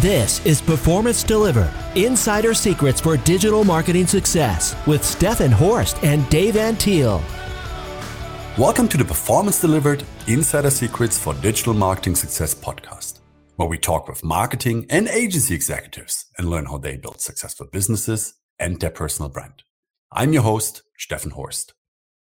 This is Performance Delivered Insider Secrets for Digital Marketing Success with Stefan Horst and Dave Antil. Welcome to the Performance Delivered Insider Secrets for Digital Marketing Success podcast, where we talk with marketing and agency executives and learn how they build successful businesses and their personal brand. I'm your host, Stefan Horst.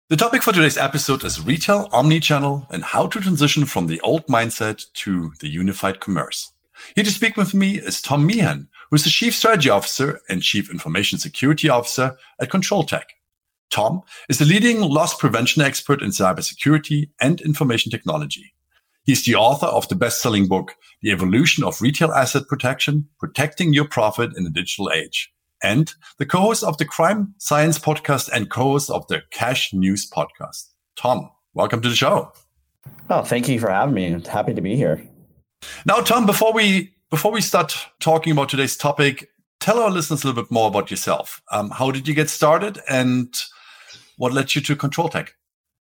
The topic for today's episode is retail omnichannel and how to transition from the old mindset to the unified commerce. Here to speak with me is Tom Meehan, who is the Chief Strategy Officer and Chief Information Security Officer at ControlTek. Tom is the leading loss prevention expert in cybersecurity and information technology. He's the author of the best-selling book, The Evolution of Retail Asset Protection, Protecting Your Profit in the Digital Age, and the co-host of the Crime Science podcast and co-host of the Cash News podcast. Tom, welcome to the show. Oh, thank you for having me. happy to be here. Now, Tom, before we before we start talking about today's topic, tell our listeners a little bit more about yourself. Um, how did you get started, and what led you to ControlTek?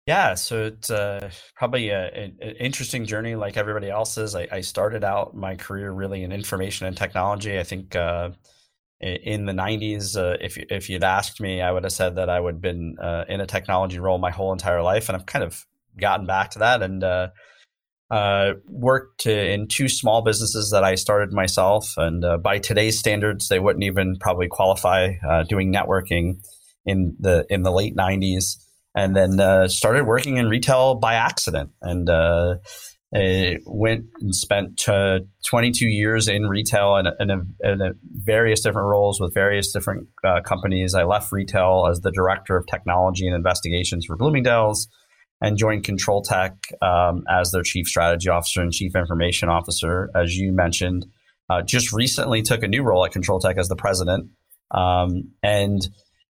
Yeah, so it's uh, probably an interesting journey, like everybody else's. I, I, started out my career really in information and technology. I think uh, in the '90s, uh, if if you'd asked me, I would have said that I would have been uh, in a technology role my whole entire life, and I've kind of gotten back to that and uh, uh, worked in two small businesses that I started myself, and uh, by today's standards, they wouldn't even probably qualify uh, doing networking in the in the late '90s. And then uh, started working in retail by accident, and uh, went and spent 22 years in retail in, in, in various different roles with various different companies. I left retail as the director of technology and investigations for Bloomingdale's and joined ControlTek um, as their chief strategy officer and chief information officer, as you mentioned. Uh, just recently took a new role at ControlTek as the president. Um, and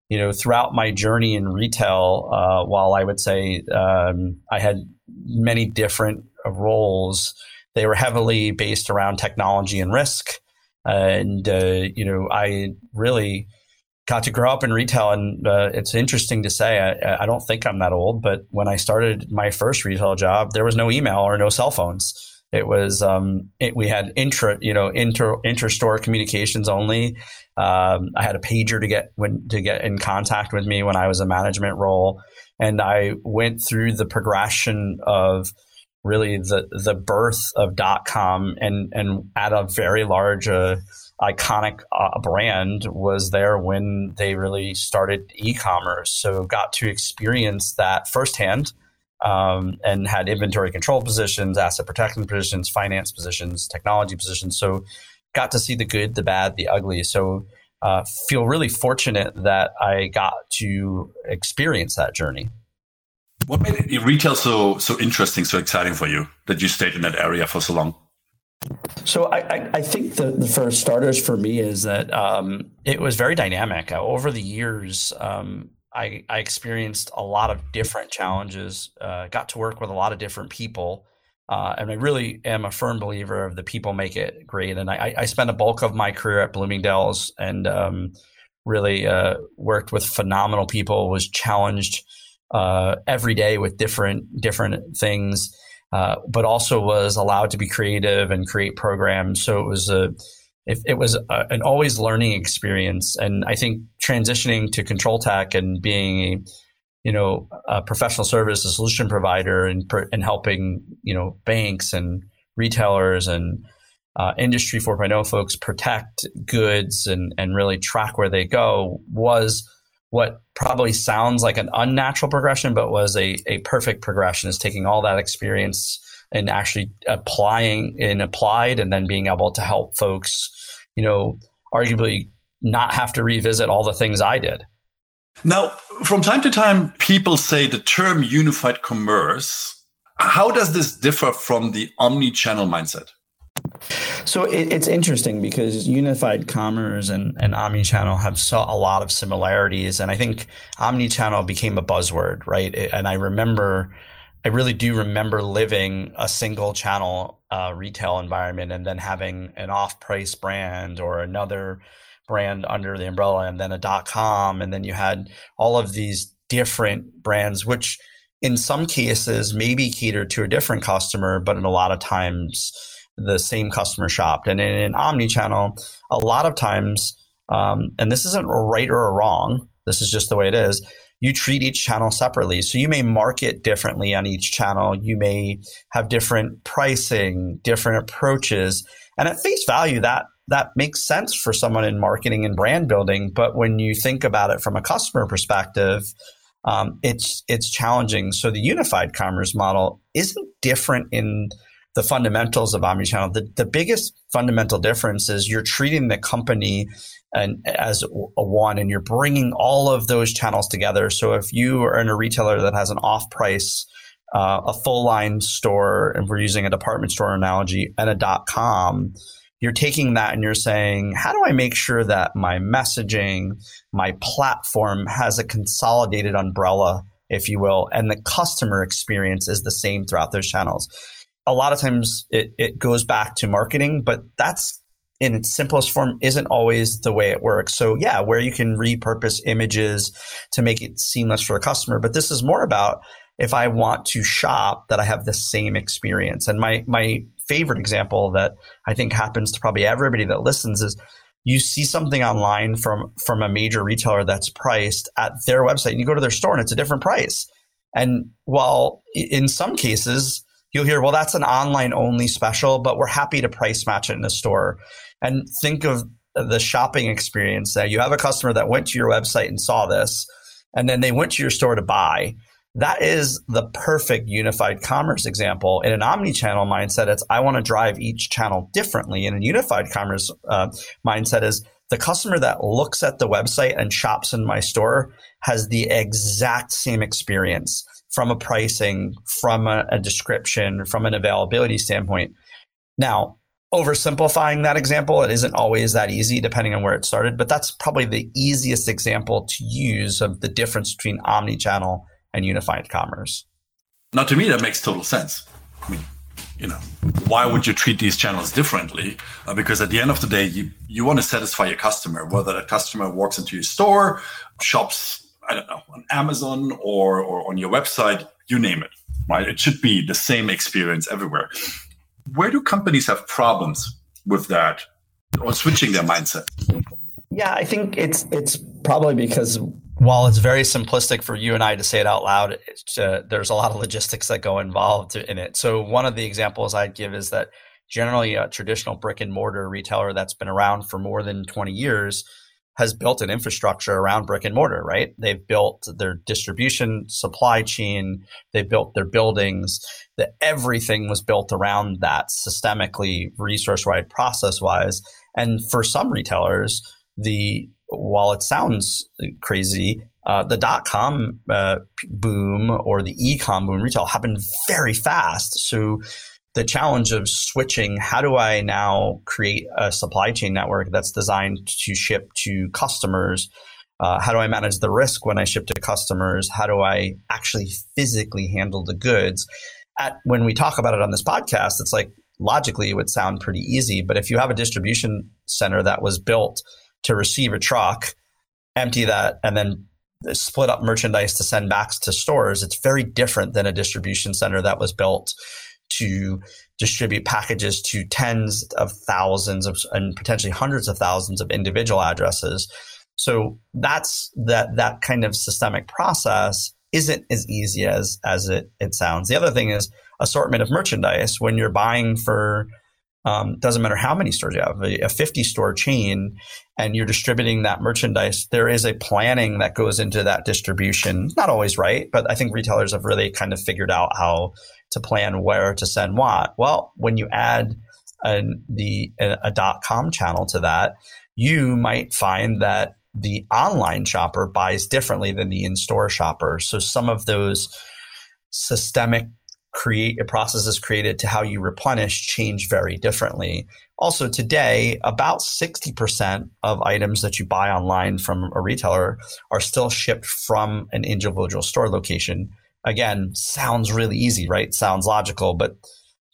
you know, throughout my journey in retail, uh, while I would say um, I had many different roles, they were heavily based around technology and risk. And uh, you know, I really got to grow up in retail, and uh, it's interesting to say. I, I, don't think I'm that old, but when I started my first retail job, there was no email or no cell phones. It was um, it, we had intra you know inter inter-store communications only. Um, I had a pager to get when to get in contact with me when I was a management role, and I went through the progression of really the the birth of dot com and and at a very large. Uh, iconic uh, brand was there when they really started e-commerce. So got to experience that firsthand um, and had inventory control positions, asset protection positions, finance positions, technology positions. So got to see the good, the bad, the ugly. So uh, feel really fortunate that I got to experience that journey. What made retail so so interesting, so exciting for you that you stayed in that area for so long? So I, I, think the, the for starters for me is that um, it was very dynamic uh, over the years. Um, I, I, experienced a lot of different challenges. Uh, got to work with a lot of different people, uh, and I really am a firm believer of the people make it great. And I, I spent a bulk of my career at Bloomingdale's and um, really uh, worked with phenomenal people. Was challenged uh, every day with different different things uh, but also was allowed to be creative and create programs. So it was a it, it was a, an always learning experience. And I think transitioning to ControlTek and being you know a professional service, a solution provider, and and helping you know banks and retailers and uh, industry 4.0 folks protect goods and and really track where they go was what probably sounds like an unnatural progression, but was a, a perfect progression is taking all that experience and actually applying and applied and then being able to help folks, you know, arguably not have to revisit all the things I did. Now, from time to time, people say the term unified commerce. How does this differ from the omni channel mindset? So it, it's interesting because unified commerce and, and omnichannel have so, a lot of similarities. And I think omnichannel became a buzzword, right? And I remember, I really do remember living a single channel uh, retail environment and then having an off price brand or another brand under the umbrella and then a dot com. And then you had all of these different brands, which in some cases maybe cater to a different customer, but in a lot of times, the same customer shopped. And in an omni-channel, a lot of times, um, and this isn't right or wrong, this is just the way it is. You treat each channel separately. So you may market differently on each channel. You may have different pricing, different approaches. And at face value, that that makes sense for someone in marketing and brand building. But when you think about it from a customer perspective, um, it's it's challenging. So the unified commerce model isn't different in the fundamentals of omnichannel. The, the biggest fundamental difference is you're treating the company and as a one, and you're bringing all of those channels together. So if you are in a retailer that has an off price, uh, a full line store, and we're using a department store analogy, and a dot com, you're taking that and you're saying, how do I make sure that my messaging, my platform has a consolidated umbrella, if you will, and the customer experience is the same throughout those channels? A lot of times it, it goes back to marketing, but that's in its simplest form isn't always the way it works. So yeah, where you can repurpose images to make it seamless for the customer, but this is more about if I want to shop that I have the same experience. And my my favorite example that I think happens to probably everybody that listens is you see something online from from a major retailer that's priced at their website and you go to their store and it's a different price. And while in some cases you'll hear, well, that's an online only special, but we're happy to price match it in the store. And think of the shopping experience that you have a customer that went to your website and saw this, and then they went to your store to buy. That is the perfect unified commerce example. In an omni-channel mindset, it's I want to drive each channel differently. In a unified commerce uh, mindset, is the customer that looks at the website and shops in my store has the exact same experience from a pricing, from a, a description, from an availability standpoint. Now, oversimplifying that example, it isn't always that easy depending on where it started, but that's probably the easiest example to use of the difference between omni-channel and unified commerce. Now, to me, that makes total sense. I mean, you know, why would you treat these channels differently? Uh, because at the end of the day, you, you want to satisfy your customer, whether that customer walks into your store, shops, I don't know, on Amazon or, or on your website, you name it, right? It should be the same experience everywhere. Where do companies have problems with that or switching their mindset? Yeah, I think it's it's probably because while it's very simplistic for you and I to say it out loud, uh, there's a lot of logistics that go involved in it. So one of the examples I'd give is that generally a traditional brick and mortar retailer that's been around for more than 20 years has built an infrastructure around brick and mortar, right? They've built their distribution supply chain, they've built their buildings, that everything was built around that systemically, resource wise, process wise. And for some retailers, the while it sounds crazy, uh, the dot com uh, boom or the e com boom retail happened very fast. So the challenge of switching how do I now create a supply chain network that's designed to ship to customers? Uh, how do I manage the risk when I ship to customers? How do I actually physically handle the goods? At, when we talk about it on this podcast, it's like logically it would sound pretty easy. But if you have a distribution center that was built to receive a truck, empty that, and then split up merchandise to send back to stores, it's very different than a distribution center that was built to distribute packages to tens of thousands of and potentially hundreds of thousands of individual addresses. So that's that that kind of systemic process isn't as easy as as it, it sounds. The other thing is assortment of merchandise. When you're buying for um, doesn't matter how many stores you have, a, a 50 store chain, and you're distributing that merchandise, there is a planning that goes into that distribution. Not always right, but I think retailers have really kind of figured out how to plan where to send what. Well, when you add an, the a, dot com channel to that, you might find that the online shopper buys differently than the in-store shopper. So some of those systemic create processes created to how you replenish change very differently. Also today, about 60% of items that you buy online from a retailer are still shipped from an individual store location. Again, sounds really easy, right? Sounds logical, but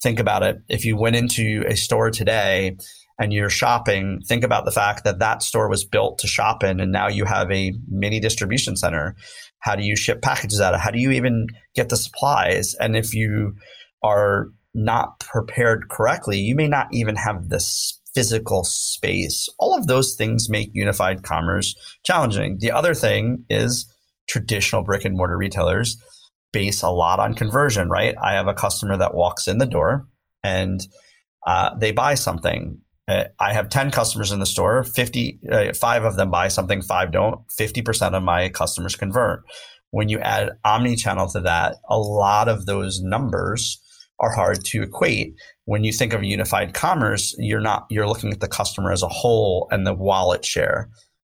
think about it. If you went into a store today and you're shopping, think about the fact that that store was built to shop in and now you have a mini distribution center. How do you ship packages out of? How do you even get the supplies? And if you are not prepared correctly, you may not even have this physical space. All of those things make unified commerce challenging. The other thing is traditional brick and mortar retailers base a lot on conversion, right? I have a customer that walks in the door and uh, they buy something. Uh, I have 10 customers in the store, 50, uh, five of them buy something, five don't. 50% of my customers convert. When you add omni-channel to that, a lot of those numbers are hard to equate. When you think of unified commerce, you're not, you're looking at the customer as a whole and the wallet share.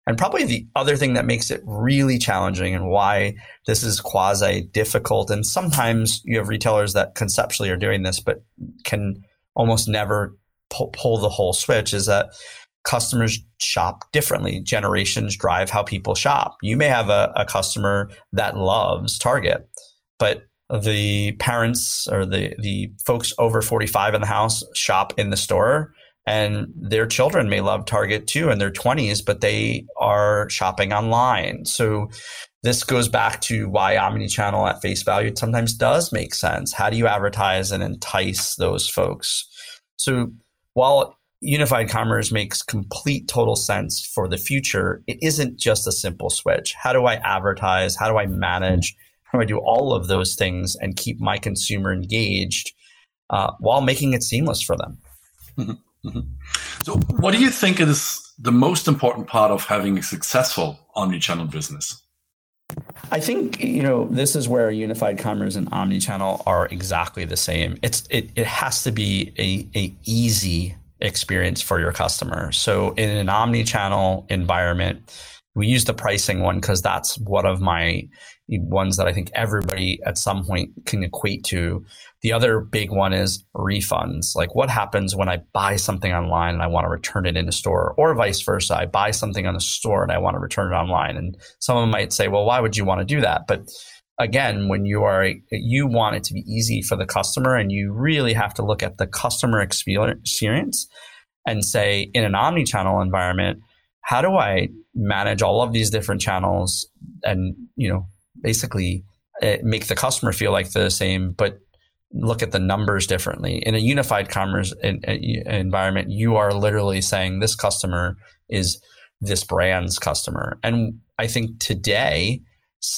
And probably the other thing that makes it really challenging and why this is quasi difficult. And sometimes you have retailers that conceptually are doing this, but can almost never pull, pull the whole switch is that customers shop differently. Generations drive how people shop. You may have a, a customer that loves Target, but the parents or the, the folks over 45 in the house shop in the store and their children may love Target too in their 20s, but they are shopping online. So this goes back to why omni-channel at face value sometimes does make sense. How do you advertise and entice those folks? So while unified commerce makes complete total sense for the future, it isn't just a simple switch. How do I advertise? How do I manage? How do I do all of those things and keep my consumer engaged uh, while making it seamless for them? Mm-hmm. Mm-hmm. So, what do you think is the most important part of having a successful omni-channel business? I think you know this is where unified commerce and omni-channel are exactly the same. It's it it has to be a a easy experience for your customer. So in an omni-channel environment, we use the pricing one because that's one of my ones that I think everybody at some point can equate to. The other big one is refunds. Like what happens when I buy something online and I want to return it in a store or vice versa. I buy something on a store and I want to return it online. And someone might say, well, why would you want to do that? But again, when you are, you want it to be easy for the customer and you really have to look at the customer experience and say in an omni-channel environment, how do I manage all of these different channels and, you know, basically uh, make the customer feel like the same, but look at the numbers differently. In a unified commerce environment, you are literally saying this customer is this brand's customer. And I think today,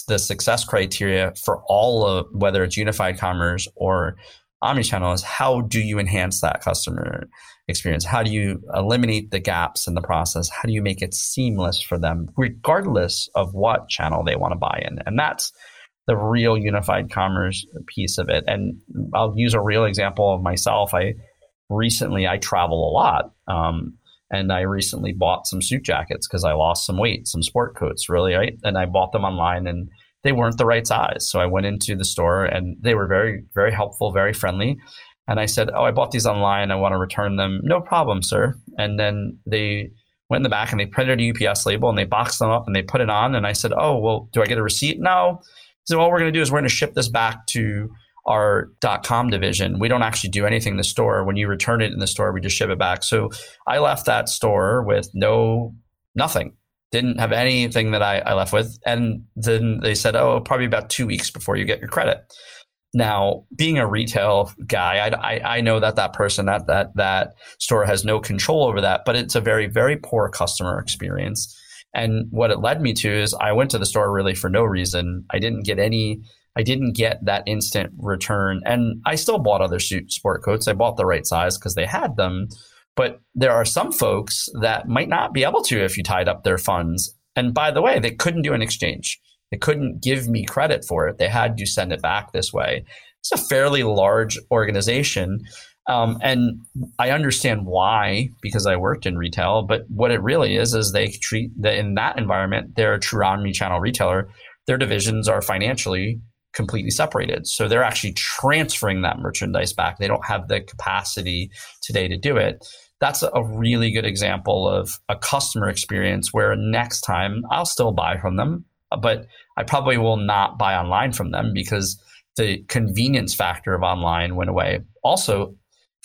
the success criteria for all of whether it's unified commerce or omnichannel is how do you enhance that customer experience? How do you eliminate the gaps in the process? How do you make it seamless for them, regardless of what channel they want to buy in? And that's the real unified commerce piece of it. And I'll use a real example of myself. I recently I travel a lot, um, and I recently bought some suit jackets because I lost some weight, some sport coats, really, right? And I bought them online, and they weren't the right size. So I went into the store, and they were very, very helpful, very friendly. And I said, "Oh, I bought these online. I want to return them. No problem, sir." And then they went in the back and they printed a UPS label and they boxed them up and they put it on. And I said, "Oh, well, do I get a receipt?" No. So all we're going to do is we're going to ship this back to our .com division. We don't actually do anything in the store. When you return it in the store, we just ship it back. So I left that store with no nothing. Didn't have anything that I, I left with. And then they said, oh, probably about two weeks before you get your credit. Now, being a retail guy, I, I, I, know that that person that that that store has no control over that, but it's a very very poor customer experience. And what it led me to is I went to the store really for no reason. I didn't get any, I didn't get that instant return. And I still bought other sport coats. I bought the right size because they had them. But there are some folks that might not be able to if you tied up their funds. And by the way, they couldn't do an exchange. They couldn't give me credit for it. They had to send it back this way. It's a fairly large organization. Um, and I understand why because I worked in retail. But what it really is is they treat that in that environment, they're a true omni-channel retailer. Their divisions are financially completely separated, so they're actually transferring that merchandise back. They don't have the capacity today to do it. That's a really good example of a customer experience where next time I'll still buy from them, but I probably will not buy online from them because the convenience factor of online went away. Also,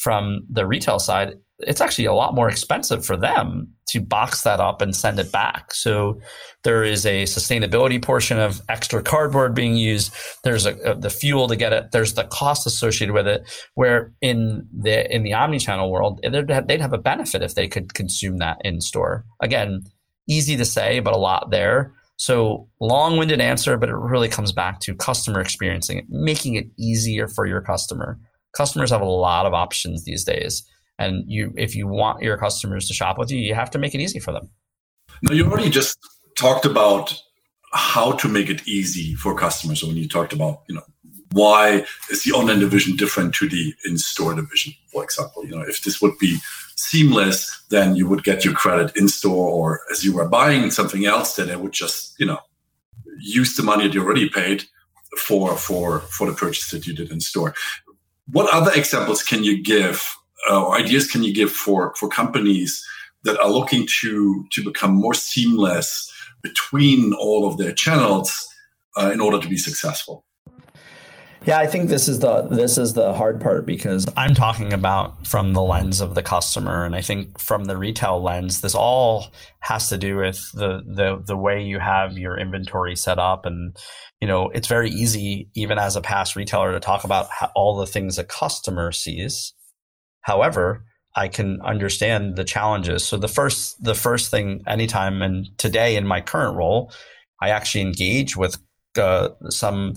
from the retail side, it's actually a lot more expensive for them to box that up and send it back. So there is a sustainability portion of extra cardboard being used. There's a, a, the fuel to get it. There's the cost associated with it. Where in the in the omni-channel world, they'd have, they'd have a benefit if they could consume that in store. Again, easy to say, but a lot there. So long-winded answer, but it really comes back to customer experiencing it, making it easier for your customer. Customers have a lot of options these days and you, if you want your customers to shop with you, you have to make it easy for them. Now, you already just talked about how to make it easy for customers. When you talked about, you know, why is the online division different to the in-store division, for example? You know, if this would be seamless, then you would get your credit in store, or as you were buying something else, then it would just, you know, use the money that you already paid for for for the purchase that you did in store. What other examples can you give uh, ideas can you give for for companies that are looking to to become more seamless between all of their channels uh, in order to be successful? Yeah, I think this is the this is the hard part because I'm talking about from the lens of the customer, and I think from the retail lens, this all has to do with the the the way you have your inventory set up, and you know it's very easy even as a past retailer to talk about all the things a customer sees, However, I can understand the challenges. So the first the first thing anytime and today in my current role, I actually engage with uh, some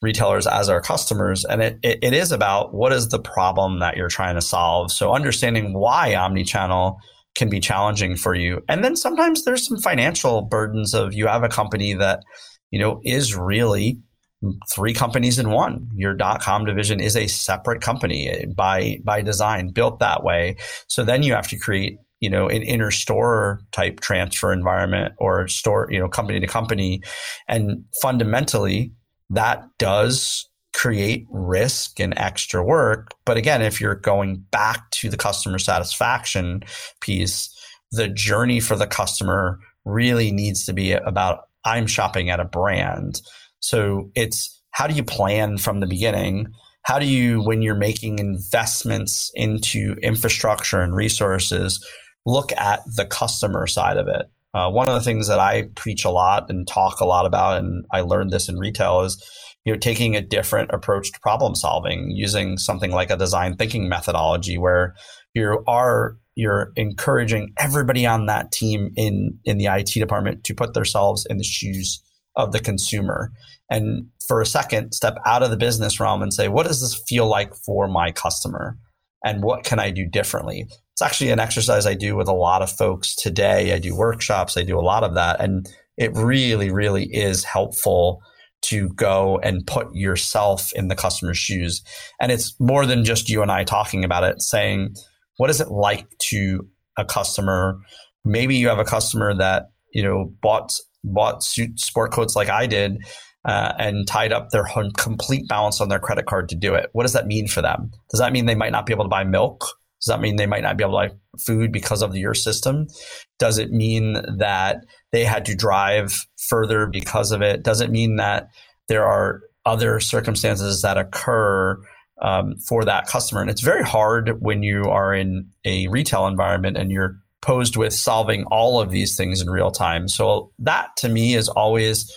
retailers as our customers, and it, it, it is about what is the problem that you're trying to solve. So understanding why omnichannel can be challenging for you, and then sometimes there's some financial burdens of you have a company that you know is really three companies in one. Your .com division is a separate company by by design, built that way. So then you have to create, you know, an inner store type transfer environment or store, you know, company to company, and fundamentally that does create risk and extra work. But again, if you're going back to the customer satisfaction piece, the journey for the customer really needs to be about I'm shopping at a brand so it's how do you plan from the beginning? How do you, when you're making investments into infrastructure and resources, look at the customer side of it? Uh, one of the things that I preach a lot and talk a lot about, and I learned this in retail, is you know taking a different approach to problem solving, using something like a design thinking methodology, where you are you're encouraging everybody on that team in in the IT department to put themselves in the shoes of the consumer. And for a second step out of the business realm and say what does this feel like for my customer? And what can i do differently it's actually an exercise i do with a lot of folks today i do workshops i do a lot of that and it really really is helpful to go and put yourself in the customer's shoes and it's more than just you and i talking about it saying what is it like to a customer maybe you have a customer that you know bought bought suit sport coats like I did uh, and tied up their complete balance on their credit card to do it. What does that mean for them? Does that mean they might not be able to buy milk? Does that mean they might not be able to buy food because of your system? Does it mean that they had to drive further because of it? Does it mean that there are other circumstances that occur um, for that customer? And it's very hard when you are in a retail environment and you're posed with solving all of these things in real time. So that to me is always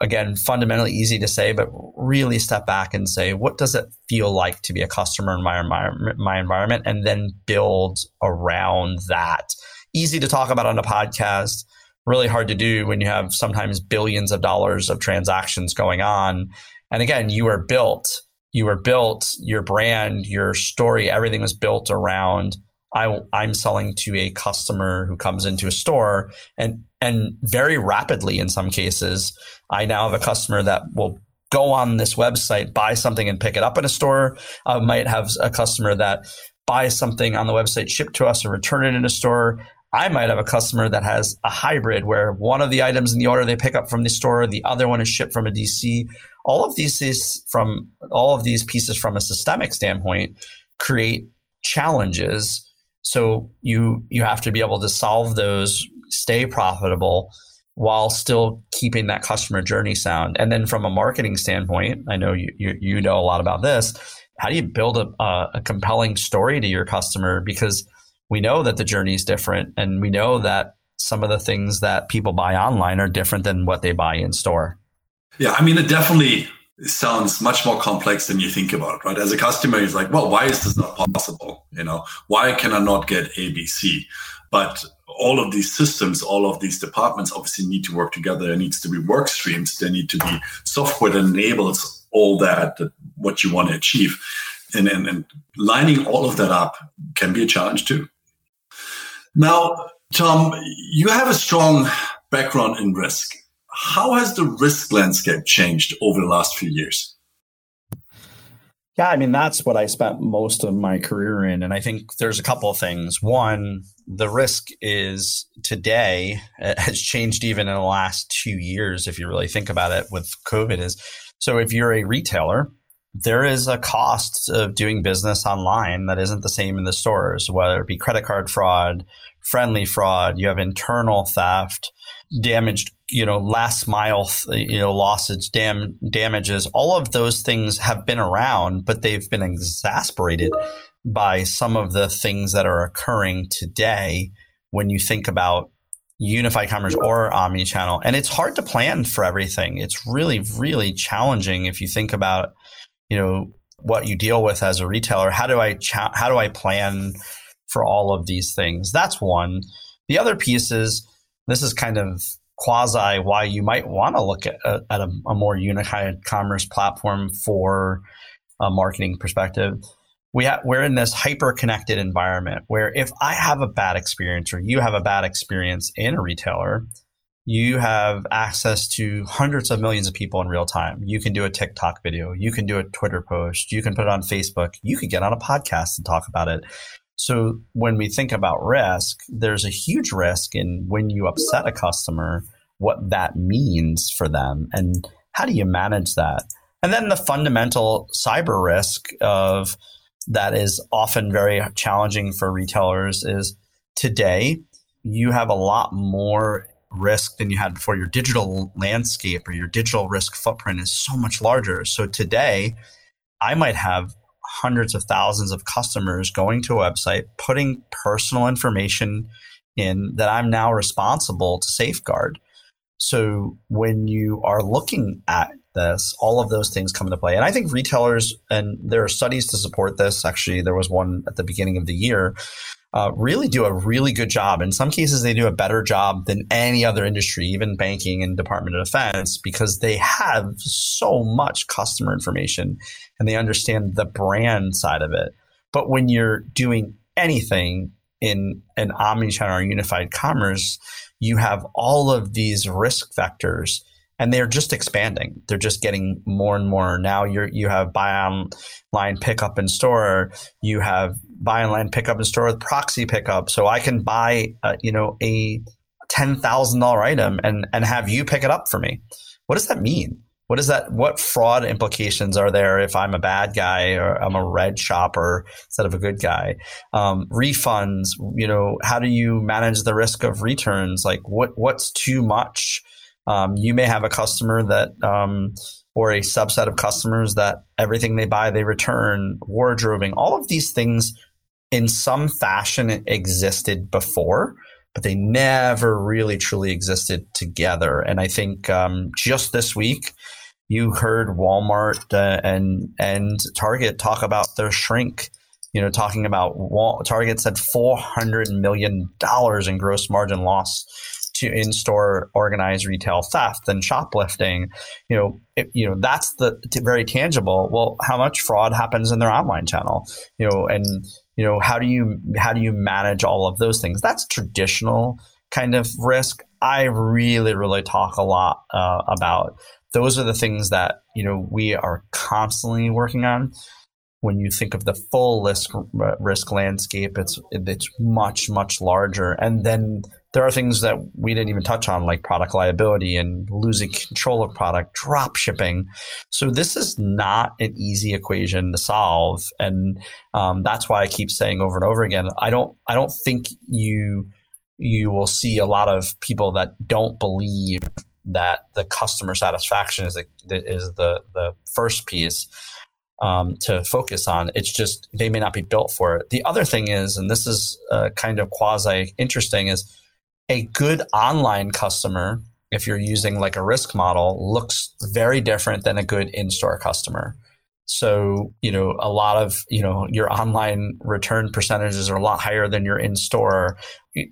again fundamentally easy to say but really step back and say what does it feel like to be a customer in my environment my environment? And then build around that. Easy to talk about on a podcast really hard to do when you have sometimes billions of dollars of transactions going on. And again you are built you were built your brand your story everything was built around I, I'm selling to a customer who comes into a store and, and very rapidly in some cases, I now have a customer that will go on this website, buy something and pick it up in a store. I might have a customer that buys something on the website, ship to us and return it in a store. I might have a customer that has a hybrid where one of the items in the order they pick up from the store, the other one is shipped from a DC. All of these is from all of these pieces from a systemic standpoint create challenges so you you have to be able to solve those, stay profitable while still keeping that customer journey sound. And then from a marketing standpoint, I know you you, you know a lot about this. how do you build a, a compelling story to your customer because we know that the journey is different and we know that some of the things that people buy online are different than what they buy in store. Yeah, I mean, it definitely sounds much more complex than you think about, right? As a customer, it's like, well, why is this not possible? You know, why can I not get ABC? But all of these systems, all of these departments obviously need to work together. There needs to be work streams. There need to be software that enables all that, that what you want to achieve. And, and, and lining all of that up can be a challenge too. Now, Tom, you have a strong background in risk. How has the risk landscape changed over the last few years? Yeah, I mean, that's what I spent most of my career in. And I think there's a couple of things. One, the risk is today has changed even in the last two years, if you really think about it with COVID is. So if you're a retailer, there is a cost of doing business online that isn't the same in the stores, whether it be credit card fraud, friendly fraud, you have internal theft, damaged, you know, last mile, you know, losses, dam- damages. All of those things have been around, but they've been exasperated by some of the things that are occurring today when you think about unified commerce or omni-channel. And it's hard to plan for everything. It's really, really challenging if you think about, you know, what you deal with as a retailer. How do I cha- how do I plan for all of these things? That's one. The other piece is this is kind of quasi why you might want to look at, a, at a, a more unified commerce platform for a marketing perspective. We ha- we're in this hyper connected environment where if I have a bad experience or you have a bad experience in a retailer, you have access to hundreds of millions of people in real time. You can do a TikTok video, you can do a Twitter post, you can put it on Facebook, you can get on a podcast and talk about it. So when we think about risk, there's a huge risk in when you upset a customer, what that means for them and how do you manage that? And then the fundamental cyber risk of that is often very challenging for retailers is today you have a lot more risk than you had before. Your digital landscape or your digital risk footprint is so much larger. So today I might have hundreds of thousands of customers going to a website, putting personal information in that I'm now responsible to safeguard. So when you are looking at this, all of those things come into play. And I think retailers, and there are studies to support this. Actually, there was one at the beginning of the year uh, really do a really good job. In some cases, they do a better job than any other industry, even banking and Department of Defense, because they have so much customer information and they understand the brand side of it. But when you're doing anything in an omnichannel or unified commerce, you have all of these risk vectors and they're just expanding. They're just getting more and more. Now you you have buy online pickup in store. You have buy online pickup in store with proxy pickup. So I can buy uh, you know a ten thousand dollar item and and have you pick it up for me. What does that mean? What is that? What fraud implications are there if I'm a bad guy or I'm a red shopper instead of a good guy? Um, refunds, you know, how do you manage the risk of returns? Like what what's too much? Um, you may have a customer that, um, or a subset of customers that everything they buy, they return, wardrobing, all of these things in some fashion it existed before, but they never really truly existed together. And I think um, just this week, you heard Walmart uh, and and Target talk about their shrink. You know, talking about Wal- Target said four hundred million dollars in gross margin loss to in-store organized retail theft and shoplifting you know it, you know that's the very tangible well how much fraud happens in their online channel you know and you know how do you how do you manage all of those things? That's traditional kind of risk. I really really talk a lot uh, about those are the things that you know we are constantly working on. When you think of the full risk risk landscape it's it's much much larger. And then there are things that we didn't even touch on, like product liability and losing control of product, drop shipping. So this is not an easy equation to solve, and um, that's why I keep saying over and over again, I don't, I don't think you you will see a lot of people that don't believe that the customer satisfaction is the, is the the first piece. um, to focus on. It's just they may not be built for it. The other thing is, and this is uh, kind of quasi interesting, is a good online customer, if you're using like a risk model, looks very different than a good in store customer. So, you know, a lot of, you know, your online return percentages are a lot higher than your in store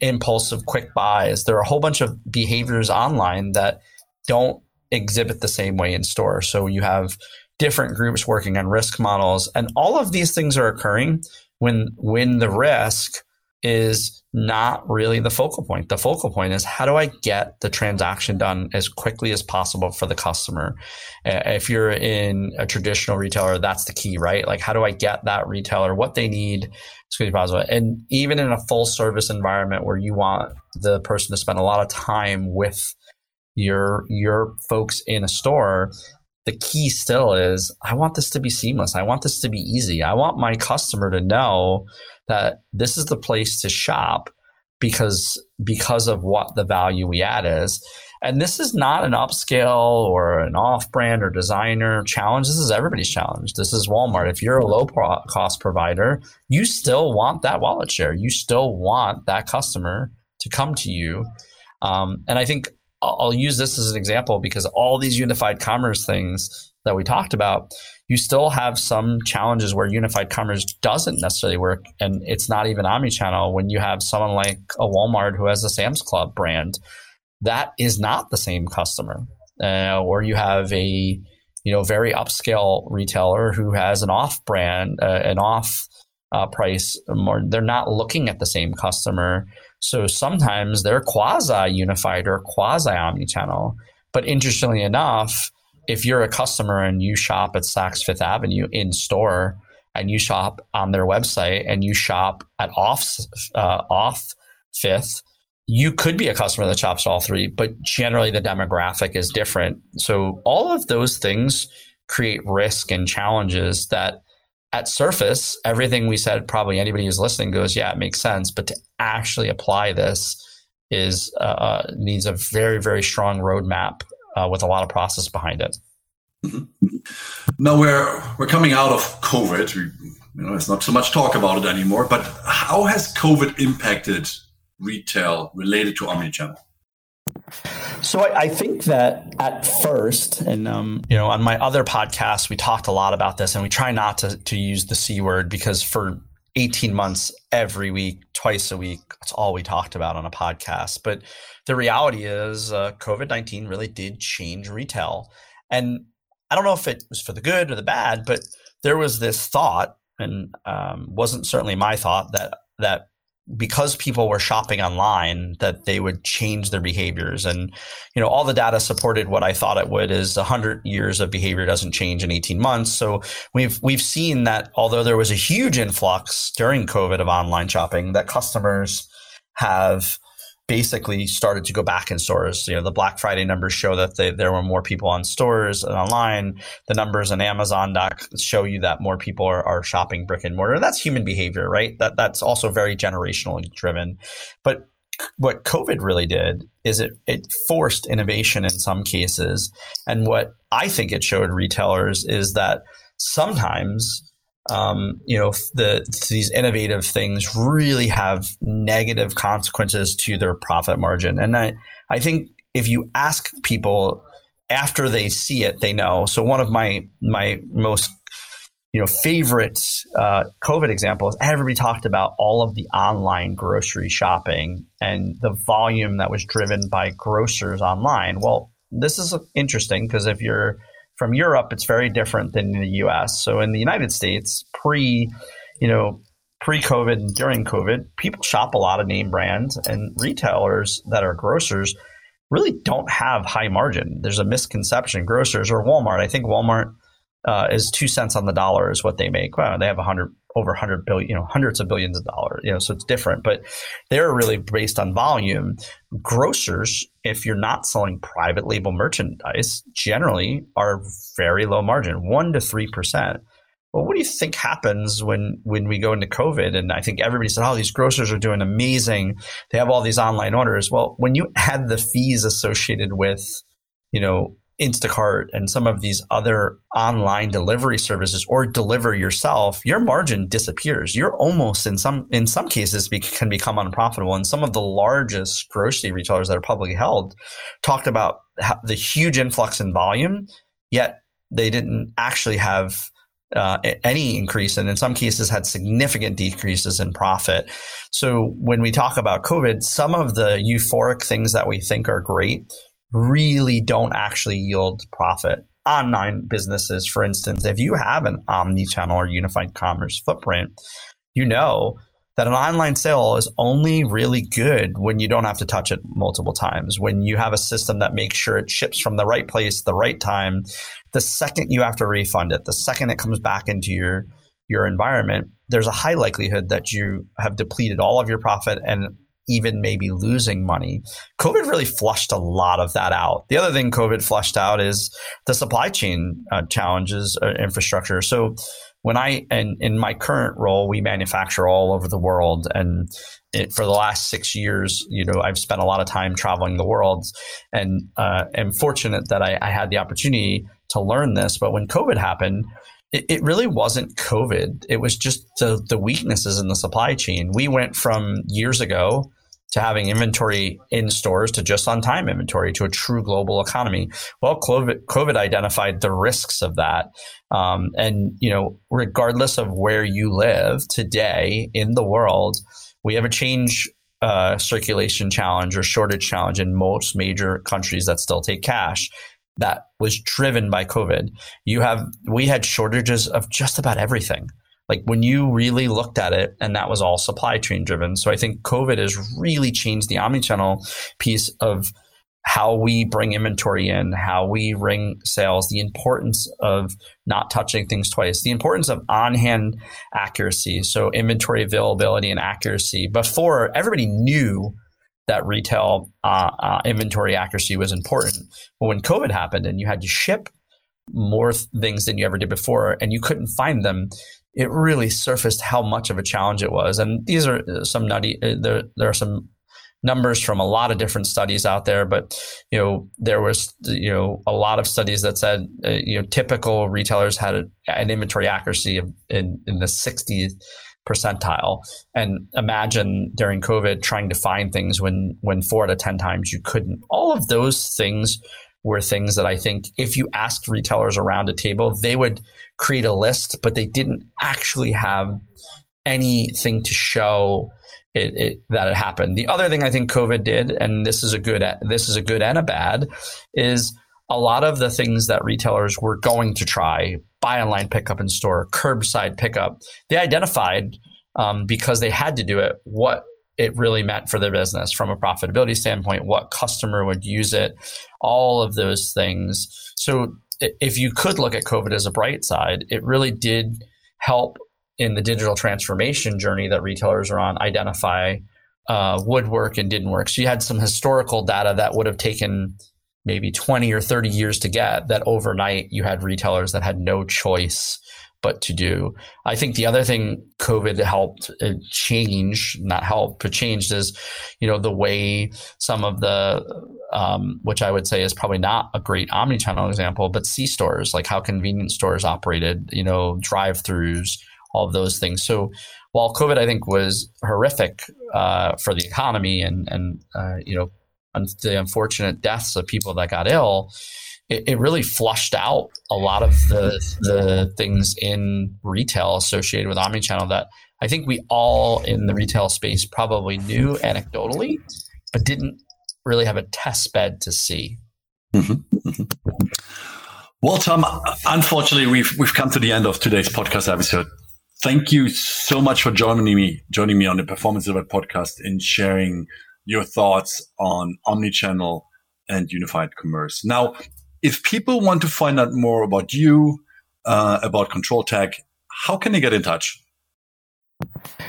impulsive quick buys. There are a whole bunch of behaviors online that don't exhibit the same way in store. So you have different groups working on risk models and all of these things are occurring when when the risk is not really the focal point. The focal point is how do I get the transaction done as quickly as possible for the customer? If you're in a traditional retailer, that's the key, right? Like, how do I get that retailer what they need as quickly as possible? And even in a full service environment where you want the person to spend a lot of time with your your folks in a store, the key still is I want this to be seamless. I want this to be easy. I want my customer to know that this is the place to shop because because of what the value we add is. And this is not an upscale or an off-brand or designer challenge. This is everybody's challenge. This is Walmart. If you're a low cost provider, you still want that wallet share. You still want that customer to come to you. Um, and I think I'll use this as an example because all these unified commerce things that we talked about, you still have some challenges where unified commerce doesn't necessarily work and it's not even omni-channel. When you have someone like a walmart who has a sam's club brand that is not the same customer. Uh, or you have a you know very upscale retailer who has an off brand uh, an off uh, price. More they're not looking at the same customer so sometimes they're quasi unified or quasi omni-channel but interestingly enough if you're a customer and you shop at Saks Fifth Avenue in store and you shop on their website and you shop at off uh, off Fifth, you could be a customer that shops all three, but generally the demographic is different. So all of those things create risk and challenges that at surface, everything we said, probably anybody who's listening goes, yeah, it makes sense. But to actually apply this is uh, uh needs a very, very strong roadmap uh, with a lot of process behind it. Mm-hmm. Now we're we're coming out of COVID. We, you know, there's not so much talk about it anymore. But how has COVID impacted retail related to omnichannel? So I, I, think that at first, and um, you know, on my other podcast, we talked a lot about this, and we try not to to use the c word because for 18 months, every week, twice a week, that's all we talked about on a podcast. But the reality is uh, COVID 19 really did change retail. And I don't know if it was for the good or the bad, but there was this thought, and um, wasn't certainly my thought, that that because people were shopping online that they would change their behaviors. And you know all the data supported what i thought it would is 100 years of behavior doesn't change in 18 months. So we've we've seen that although there was a huge influx during covid of online shopping that customers have basically started to go back in stores. You know, the Black Friday numbers show that they, there were more people on stores and online. The numbers on Amazon show you that more people are, are shopping brick and mortar. That's human behavior, right? That that's also very generationally driven. But what COVID really did is it it forced innovation in some cases. And what I think it showed retailers is that sometimes um, you know, the these innovative things really have negative consequences to their profit margin. And I, I think if you ask people after they see it, they know. So one of my my most you know favorite uh, COVID examples. Everybody talked about all of the online grocery shopping and the volume that was driven by grocers online. Well, this is interesting because if you're from Europe, it's very different than in the US. So in the United States, pre, you know, pre-COVID and during COVID, people shop a lot of name brands and retailers that are grocers really don't have high margin. There's a misconception. Grocers or Walmart, I think Walmart uh, is two cents on the dollar is what they make. Well, they have a hundred over 100 billion, you know, hundreds of billions of dollars, you know, so it's different, but they're really based on volume. Grocers, if you're not selling private label merchandise, generally are very low margin, one to 3%. Well, what do you think happens when when we go into COVID? And I think everybody said, "Oh, these grocers are doing amazing. They have all these online orders." Well, when you add the fees associated with, you know, Instacart and some of these other online delivery services or deliver yourself, your margin disappears. You're almost in some in some cases be, can become unprofitable. And some of the largest grocery retailers that are publicly held talked about the huge influx in volume, yet they didn't actually have uh, any increase, and in some cases had significant decreases in profit. So when we talk about COVID, some of the euphoric things that we think are great really don't actually yield profit. Online businesses, for instance, if you have an omni-channel or unified commerce footprint, you know that an online sale is only really good when you don't have to touch it multiple times, when you have a system that makes sure it ships from the right place, the right time. The second you have to refund it, the second it comes back into your your environment, there's a high likelihood that you have depleted all of your profit and even maybe losing money. COVID really flushed a lot of that out. The other thing COVID flushed out is the supply chain uh, challenges, uh, infrastructure. So when I and in my current role, we manufacture all over the world, and it, for the last six years, you know, I've spent a lot of time traveling the world, and uh, am fortunate that I, I had the opportunity to learn this. But when COVID happened, it, it really wasn't COVID. It was just the, the weaknesses in the supply chain. We went from years ago to having inventory in stores to just on time inventory to a true global economy. Well, COVID, identified the risks of that. Um, and, you know, regardless of where you live today in the world, we have a change uh, circulation challenge or shortage challenge in most major countries that still take cash that was driven by COVID. You have, we had shortages of just about everything like when you really looked at it and that was all supply chain driven. So I think COVID has really changed the omnichannel piece of how we bring inventory in, how we ring sales, the importance of not touching things twice, the importance of on hand accuracy. So inventory availability and accuracy. Before everybody knew that retail uh, uh, inventory accuracy was important. But when COVID happened and you had to ship more things than you ever did before and you couldn't find them, it really surfaced how much of a challenge it was. And these are some nutty, uh, there, there are some numbers from a lot of different studies out there, but, you know, there was, you know, a lot of studies that said, uh, you know, typical retailers had a, an inventory accuracy of in, in the 60th percentile. And imagine during COVID trying to find things when, when four out of 10 times you couldn't. All of those things were things that I think if you asked retailers around a table, they would create a list, but they didn't actually have anything to show it, it, that it happened. The other thing I think COVID did, and this is a good this is a good and a bad, is a lot of the things that retailers were going to try buy online pickup in store, curbside pickup. They identified um, because they had to do it what it really meant for their business from a profitability standpoint, what customer would use it, all of those things. So if you could look at COVID as a bright side, it really did help in the digital transformation journey that retailers are on identify uh, would work and didn't work. So you had some historical data that would have taken maybe 20 or 30 years to get that overnight you had retailers that had no choice but to do. I think the other thing COVID helped uh, change, not help, but changed is, you know, the way some of the, um, which I would say is probably not a great omni-channel example, but C stores, like how convenience stores operated, you know, drive-throughs, all of those things. So while COVID, I think, was horrific uh, for the economy and and uh, you know the unfortunate deaths of people that got ill, it, it, really flushed out a lot of the the things in retail associated with omnichannel that I think we all in the retail space probably knew anecdotally, but didn't really have a test bed to see. Mm-hmm. Mm-hmm. Well, Tom, unfortunately, we've we've come to the end of today's podcast episode. Thank you so much for joining me joining me on the Performance Delivered podcast and sharing your thoughts on omnichannel and unified commerce. Now, if people want to find out more about you, uh, about ControlTek, how can they get in touch?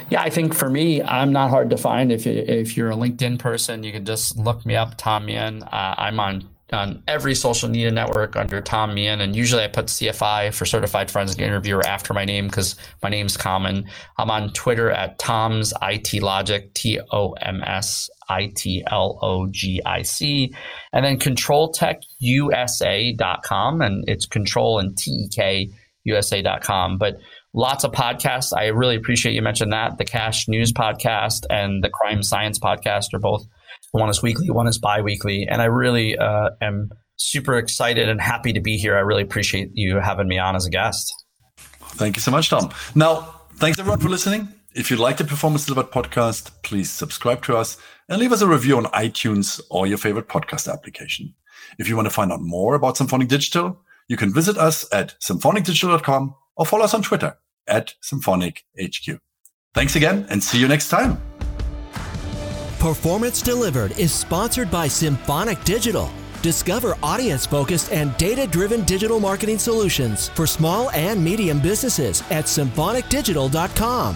Yeah, I think for me, I'm not hard to find. If if you're a LinkedIn person, you can just look me up, Tom Meehan. Uh, I'm on on every social media network under Tom Meehan. And usually I put CFI for Certified Forensic Interviewer after my name because my name's common. I'm on Twitter at Tom's IT Logic, T O M S I T L O G I C. And then controltekusa.com. And it's control and T E K USA.com. But lots of podcasts. I really appreciate you mentioned that. The Cash News podcast and the Crime Science podcast are both one is weekly, one is biweekly, and I really uh, am super excited and happy to be here. I really appreciate you having me on as a guest. Thank you so much, Tom. Now, thanks everyone for listening. If you like the Performance Delivered podcast, please subscribe to us and leave us a review on iTunes or your favorite podcast application. If you want to find out more about Symphonic Digital, you can visit us at symphonicdigital.com or follow us on Twitter at SymphonicHQ. Thanks again and see you next time. Performance Delivered is sponsored by Symphonic Digital. Discover audience focused and data driven digital marketing solutions for small and medium businesses at symphonicdigital.com.